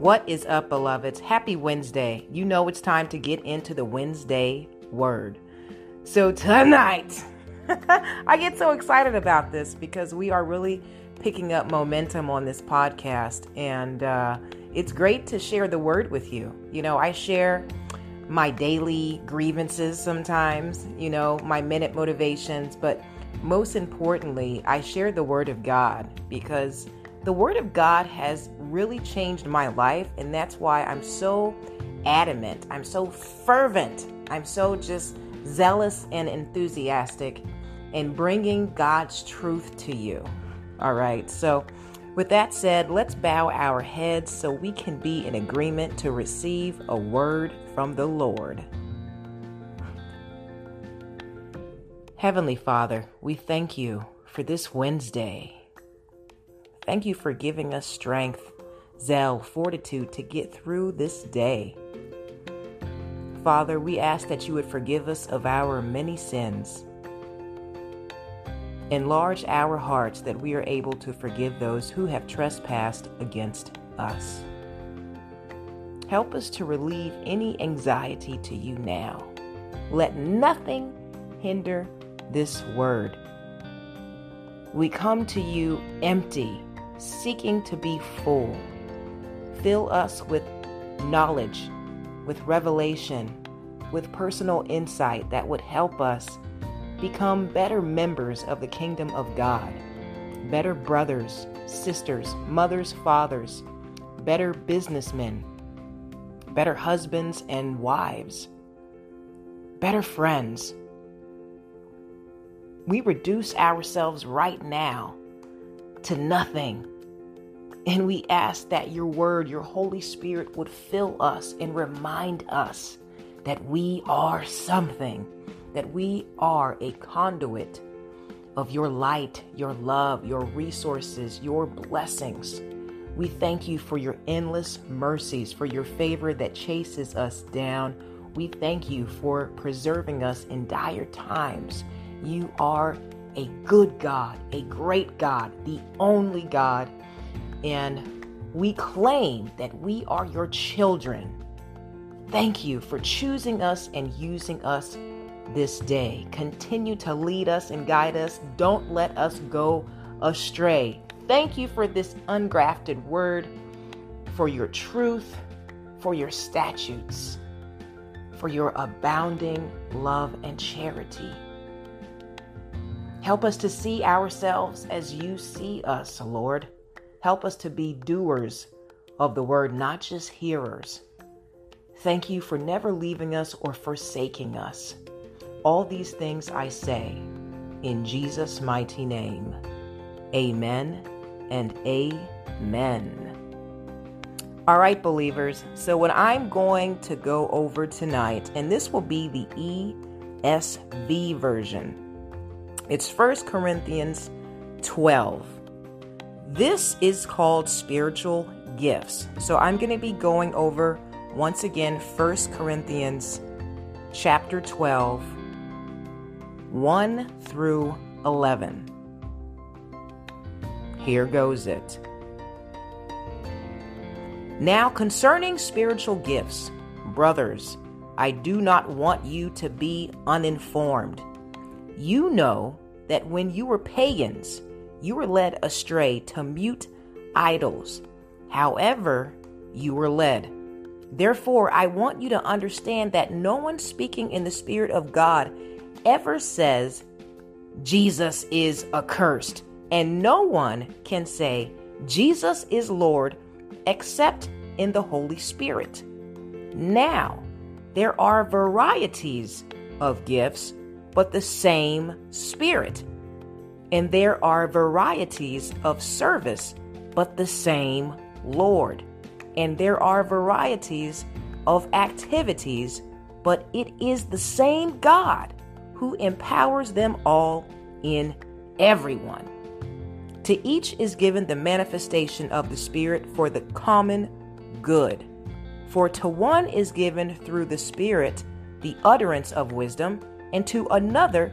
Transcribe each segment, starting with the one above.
What is up, beloveds? Happy Wednesday. You know it's time to get into the Wednesday word. So, tonight, I get so excited about this because we are really picking up momentum on this podcast, and uh, it's great to share the word with you. You know, I share my daily grievances sometimes, you know, my minute motivations, but most importantly, I share the word of God because the Word of God has really changed my life, and that's why I'm so adamant, I'm so fervent, I'm so just zealous and enthusiastic in bringing God's truth to you. All right, so with that said, let's bow our heads so we can be in agreement to receive a word from the Lord. Heavenly Father, we thank you for this Wednesday. Thank you for giving us strength, zeal, fortitude to get through this day. Father, we ask that you would forgive us of our many sins. Enlarge our hearts that we are able to forgive those who have trespassed against us. Help us to relieve any anxiety to you now. Let nothing hinder this word. We come to you empty seeking to be full. Fill us with knowledge, with revelation, with personal insight that would help us become better members of the kingdom of God, better brothers, sisters, mothers, fathers, better businessmen, better husbands and wives, better friends. We reduce ourselves right now to nothing. And we ask that your word, your Holy Spirit, would fill us and remind us that we are something, that we are a conduit of your light, your love, your resources, your blessings. We thank you for your endless mercies, for your favor that chases us down. We thank you for preserving us in dire times. You are a good God, a great God, the only God. And we claim that we are your children. Thank you for choosing us and using us this day. Continue to lead us and guide us. Don't let us go astray. Thank you for this engrafted word, for your truth, for your statutes, for your abounding love and charity. Help us to see ourselves as you see us, Lord. Help us to be doers of the word, not just hearers. Thank you for never leaving us or forsaking us. All these things I say in Jesus' mighty name. Amen and amen. All right, believers. So, what I'm going to go over tonight, and this will be the ESV version it's 1 Corinthians 12. This is called spiritual gifts. So I'm going to be going over once again 1 Corinthians chapter 12 1 through 11. Here goes it. Now, concerning spiritual gifts, brothers, I do not want you to be uninformed. You know that when you were pagans, you were led astray to mute idols. However, you were led. Therefore, I want you to understand that no one speaking in the Spirit of God ever says, Jesus is accursed. And no one can say, Jesus is Lord, except in the Holy Spirit. Now, there are varieties of gifts but the same Spirit. And there are varieties of service, but the same Lord. And there are varieties of activities, but it is the same God who empowers them all in everyone. To each is given the manifestation of the Spirit for the common good. For to one is given through the Spirit the utterance of wisdom and to another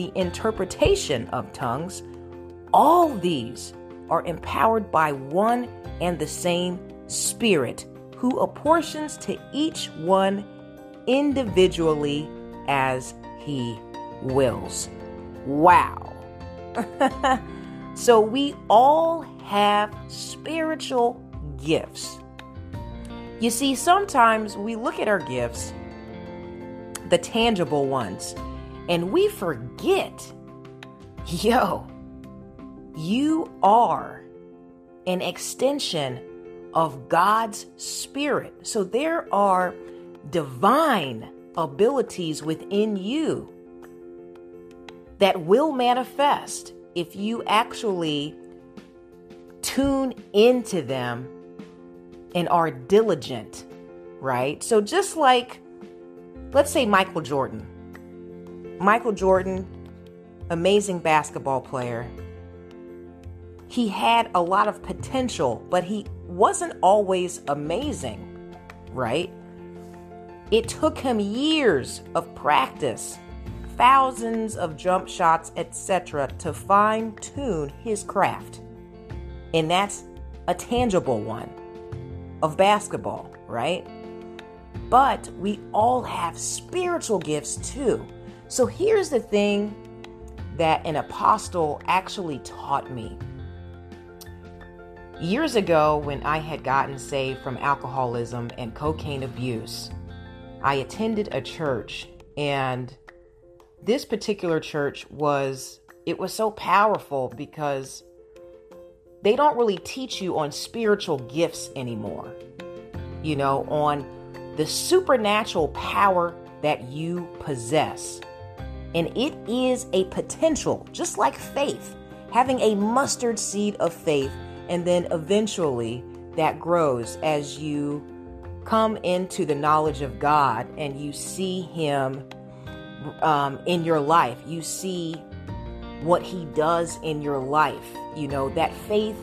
the interpretation of tongues. All these are empowered by one and the same Spirit who apportions to each one individually as he wills. Wow. so we all have spiritual gifts. You see, sometimes we look at our gifts, the tangible ones, and we forget yo, you are an extension of God's Spirit. So there are divine abilities within you that will manifest if you actually tune into them and are diligent, right? So just like, let's say Michael Jordan. Michael Jordan, amazing basketball player. He had a lot of potential, but he wasn't always amazing, right? It took him years of practice, thousands of jump shots, etc., to fine tune his craft. And that's a tangible one of basketball, right? But we all have spiritual gifts too. So here's the thing that an apostle actually taught me. Years ago, when I had gotten saved from alcoholism and cocaine abuse, I attended a church, and this particular church was it was so powerful because they don't really teach you on spiritual gifts anymore. You know, on the supernatural power that you possess. And it is a potential, just like faith, having a mustard seed of faith and then eventually that grows as you come into the knowledge of God and you see Him um, in your life. You see what He does in your life. You know, that faith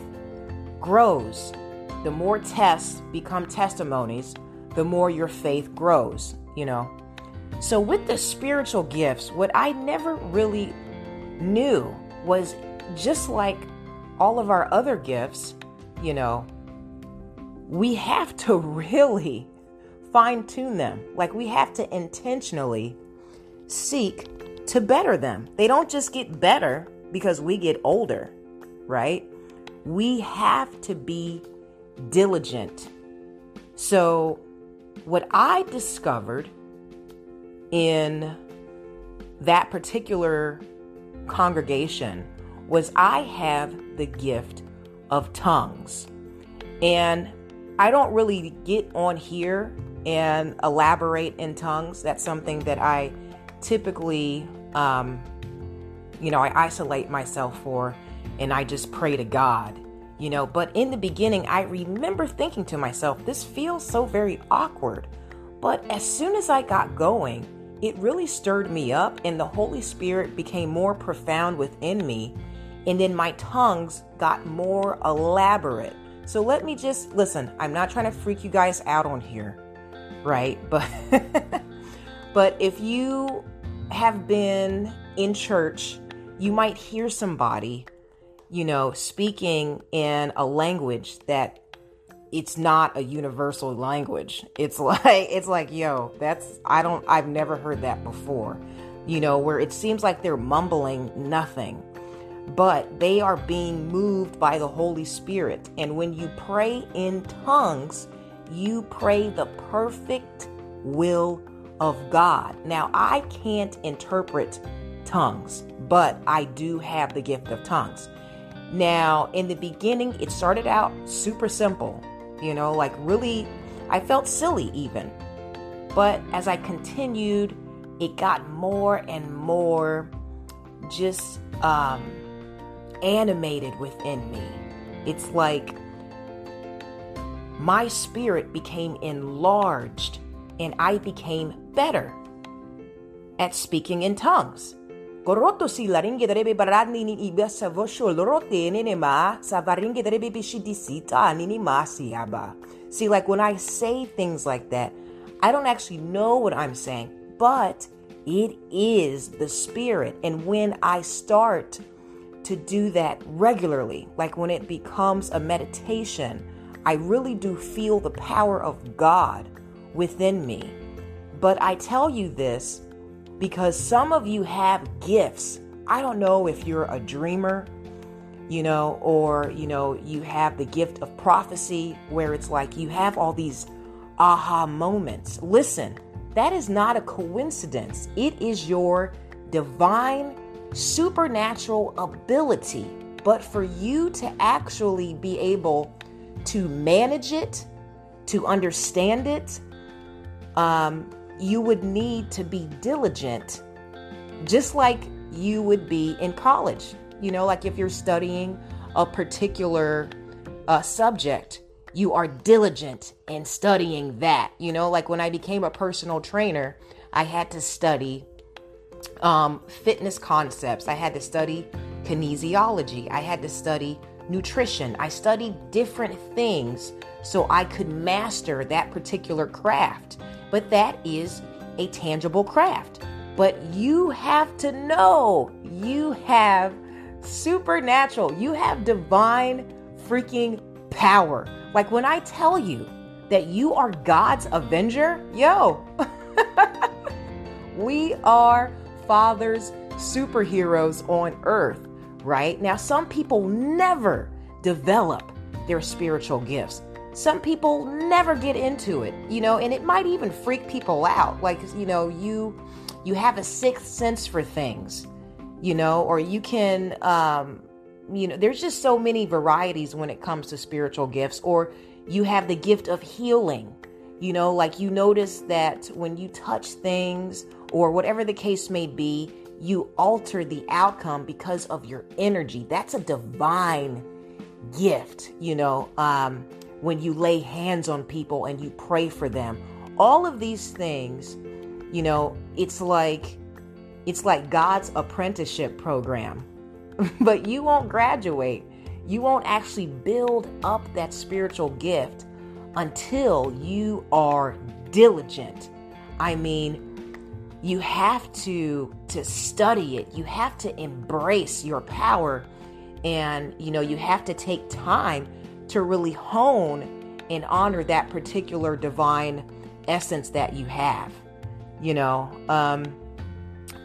grows. The more tests become testimonies, the more your faith grows, you know. So, with the spiritual gifts, what I never really knew was just like all of our other gifts, you know, we have to really fine tune them. Like we have to intentionally seek to better them. They don't just get better because we get older, right? We have to be diligent. So, what I discovered in that particular congregation was I have the gift of tongues. And I don't really get on here and elaborate in tongues. That's something that I typically, um, you know, I isolate myself for and I just pray to God, you know. But in the beginning, I remember thinking to myself, this feels so very awkward. But as soon as I got going, it really stirred me up, and the Holy Spirit became more profound within me and then my tongues got more elaborate. So let me just listen, I'm not trying to freak you guys out on here, right? But but if you have been in church, you might hear somebody, you know, speaking in a language that it's not a universal language. It's like it's like, yo, that's I don't I've never heard that before. You know, where it seems like they're mumbling nothing but they are being moved by the Holy Spirit. And when you pray in tongues, you pray the perfect will of God. Now, I can't interpret tongues, but I do have the gift of tongues. Now, in the beginning, it started out super simple, you know, like really, I felt silly even. But as I continued, it got more and more just um, animated within me. It's like my spirit became enlarged and I became better at speaking in tongues. Goroto si laringe darebe baradni ni ibasa vosho lorote nene ma savaringe darebe bishidisita nini ma siaba. See, like when I say things like that, I don't actually know what I'm saying, but it is the Spirit. And when I start to do that regularly, like when it becomes a meditation, I really do feel the power of God within me. But I tell you this because some of you have gifts. I don't know if you're a dreamer, you know, or, you know, you have the gift of prophecy where it's like you have all these aha moments. Listen, that is not a coincidence. It is your divine, supernatural ability. But for you to actually be able to manage it, to understand it, um, you would need to be diligent, just like you would be in college. You know, like if you're studying a particular uh, subject, you are diligent in studying that. You know, like when I became a personal trainer, I had to study um, fitness concepts, I had to study kinesiology, I had to study nutrition. I studied different things so I could master that particular craft but that is a tangible craft. But you have to know you have supernatural, you have divine freaking power. Like when I tell you that you are God's avenger, yo, we are Father's superheroes on earth, right? Now, some people never develop their spiritual gifts some people never get into it you know and it might even freak people out. Like you know you you have a sixth sense for things you know or you can um you know there's just so many varieties when it comes to spiritual gifts or you have the gift of healing. You know like you notice that when you touch things or whatever the case may be you alter the outcome because of your energy. That's a divine gift you know um when you lay hands on people and you pray for them. All of these things, you know, it's like it's like God's apprenticeship program. but you won't graduate. You won't actually build up that spiritual gift until you are diligent. I mean, you have to to study it. You have to embrace your power and you know, you have to take time to really hone and honor that particular divine essence that you have. You know, um,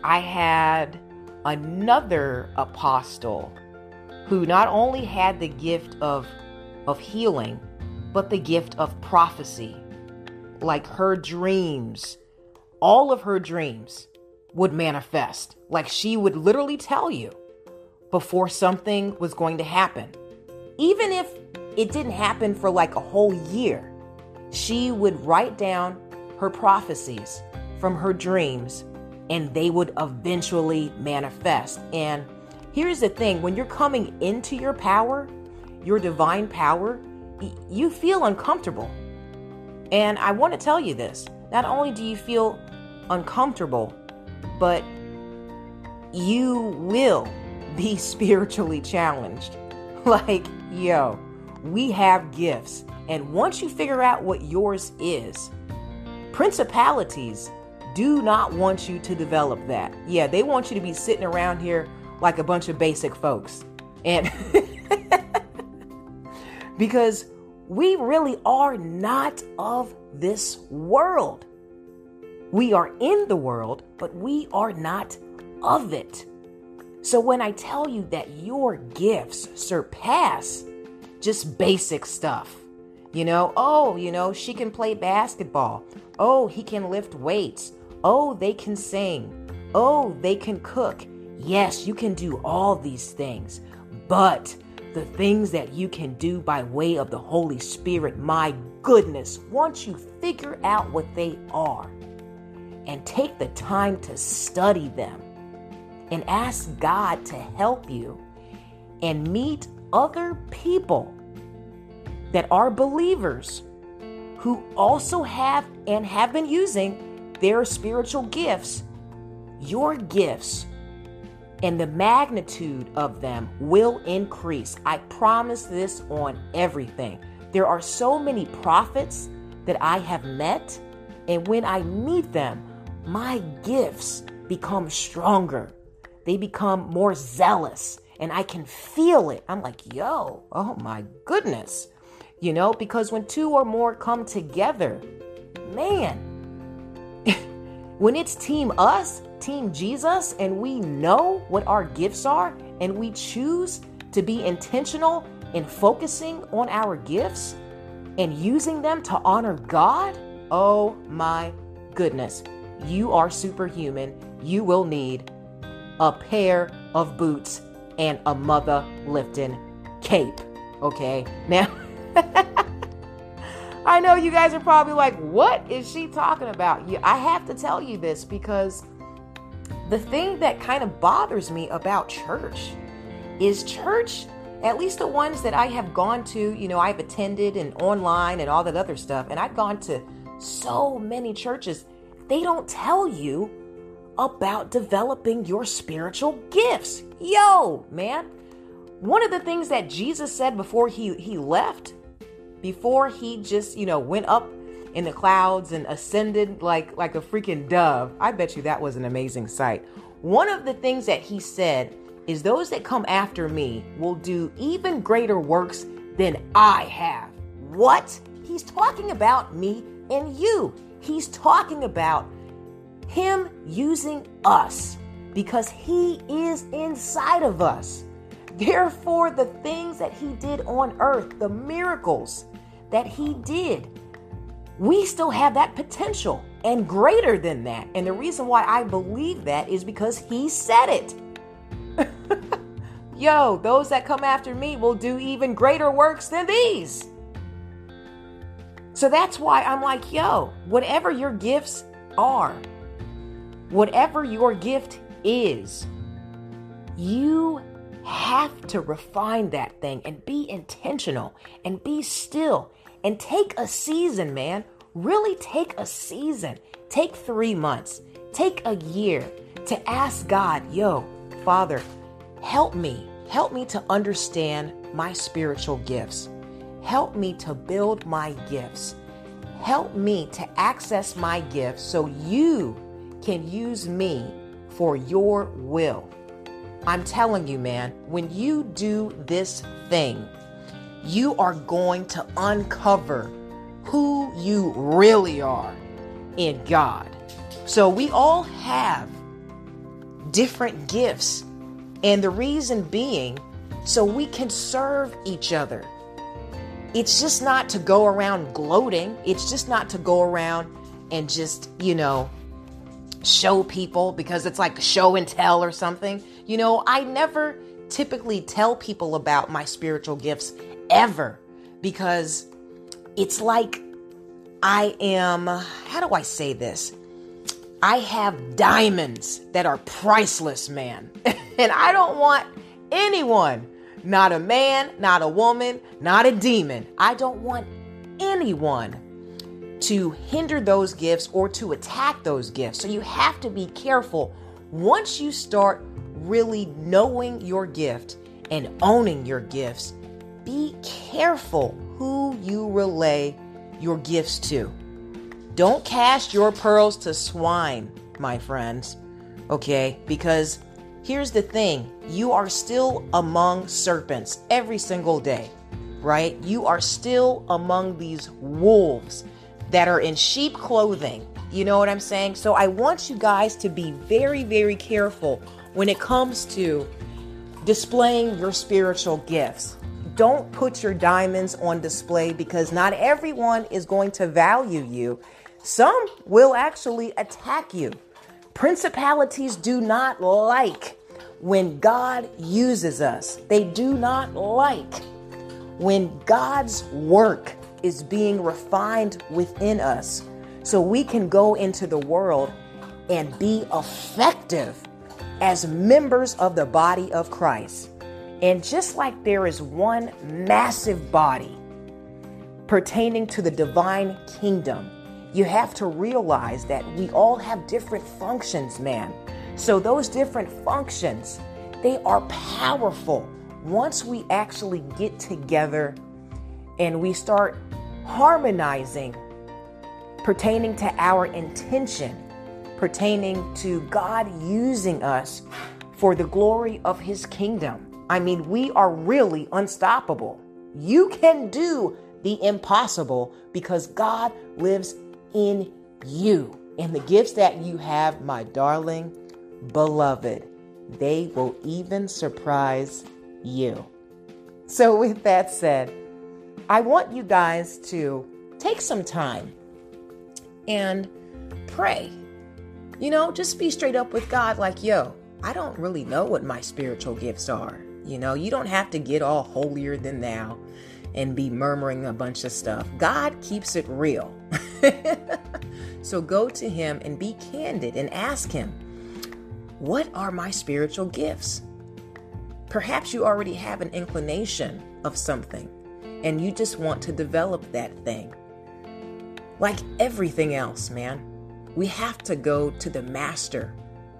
I had another apostle who not only had the gift of of healing, but the gift of prophecy. Like her dreams, all of her dreams would manifest. Like she would literally tell you before something was going to happen. Even if it didn't happen for like a whole year. She would write down her prophecies from her dreams and they would eventually manifest. And here's the thing when you're coming into your power, your divine power, you feel uncomfortable. And I want to tell you this not only do you feel uncomfortable, but you will be spiritually challenged. Like, yo, we have gifts. And once you figure out what yours is, principalities do not want you to develop that. Yeah, they want you to be sitting around here like a bunch of basic folks. And because we really are not of this world. We are in the world, but we are not of it. So when I tell you that your gifts surpass just basic stuff. You know, oh, you know, she can play basketball. Oh, he can lift weights. Oh, they can sing. Oh, they can cook. Yes, you can do all these things. But the things that you can do by way of the Holy Spirit, my goodness, once you figure out what they are and take the time to study them and ask God to help you and meet other people that are believers who also have and have been using their spiritual gifts, your gifts and the magnitude of them will increase. I promise this on everything. There are so many prophets that I have met, and when I meet them, my gifts become stronger. They become more zealous, and I can feel it. I'm like, yo, oh my goodness. You know, because when two or more come together, man, when it's team us, Team Jesus and we know what our gifts are and we choose to be intentional in focusing on our gifts and using them to honor God, oh my goodness, you are superhuman. You will need a pair of boots and a mother lifting cape. Okay, now. I know you guys are probably like, what is she talking about? Yeah, I have to tell you this because the thing that kind of bothers me about church is church, at least the ones that I have gone to, you know, I've attended and online and all that other stuff, and I've gone to so many churches, they don't tell you about developing your spiritual gifts. Yo, man. One of the things that Jesus said before he, he left, before he just, you know, went up in the clouds and ascended like like a freaking dove. I bet you that was an amazing sight. One of the things that he said is those that come after me will do even greater works than I have. What? He's talking about me and you. He's talking about him using us because he is inside of us. Therefore, the things that he did on earth, the miracles that he did, we still have that potential and greater than that. And the reason why I believe that is because he said it. Yo, those that come after me will do even greater works than these. So that's why I'm like, yo, whatever your gifts are, whatever your gift is, you have to refine that thing and be intentional and be still and take a season, man. Really take a season. Take three months. Take a year to ask God, yo, Father, help me. Help me to understand my spiritual gifts. Help me to build my gifts. Help me to access my gifts so you can use me for your will. I'm telling you, man, when you do this thing, you are going to uncover who you really are in God. So we all have different gifts. And the reason being, so we can serve each other. It's just not to go around gloating. It's just not to go around and just, you know, show people because it's like show and tell or something. You know, I never typically tell people about my spiritual gifts ever because it's like I am, how do I say this? I have diamonds that are priceless, man. and I don't want anyone, not a man, not a woman, not a demon. I don't want anyone to hinder those gifts or to attack those gifts. So you have to be careful once you start really knowing your gift and owning your gifts be careful who you relay your gifts to. Don't cast your pearls to swine, my friends. Okay? Because here's the thing you are still among serpents every single day, right? You are still among these wolves that are in sheep clothing. You know what I'm saying? So I want you guys to be very, very careful when it comes to displaying your spiritual gifts don't put your diamonds on display because not everyone is going to value you. Some will actually attack you. Principalities do not like when God uses us, they do not like when God's work is being refined within us so we can go into the world and be effective as members of the body of Christ. And just like there is one massive body, pertaining to the divine kingdom, you have to realize that we all have different functions, man. So those different functions, they are powerful. Once we actually get together and we start harmonizing pertaining to our intention, pertaining to God using us for the glory of his kingdom. I mean, we are really unstoppable. You can do the impossible because God lives in you. And the gifts that you have, my darling beloved, they will even surprise you. So, with that said, I want you guys to take some time and pray. You know, just be straight up with God like, yo, I don't really know what my spiritual gifts are. You know, you don't have to get all holier than thou and be murmuring a bunch of stuff. God keeps it real. so go to Him and be candid and ask Him, What are my spiritual gifts? Perhaps you already have an inclination of something and you just want to develop that thing. Like everything else, man, we have to go to the master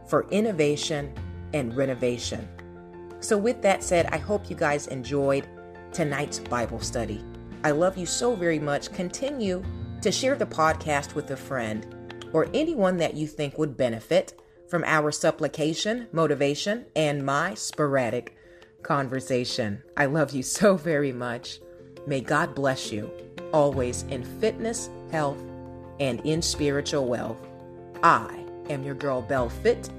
for innovation and renovation. So, with that said, I hope you guys enjoyed tonight's Bible study. I love you so very much. Continue to share the podcast with a friend or anyone that you think would benefit from our supplication, motivation, and my sporadic conversation. I love you so very much. May God bless you always in fitness, health, and in spiritual wealth. I am your girl, Belle Fit,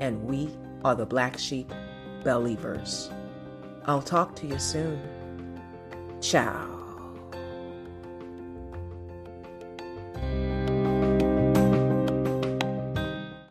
and we are the Black Sheep Believers. I'll talk to you soon. Ciao.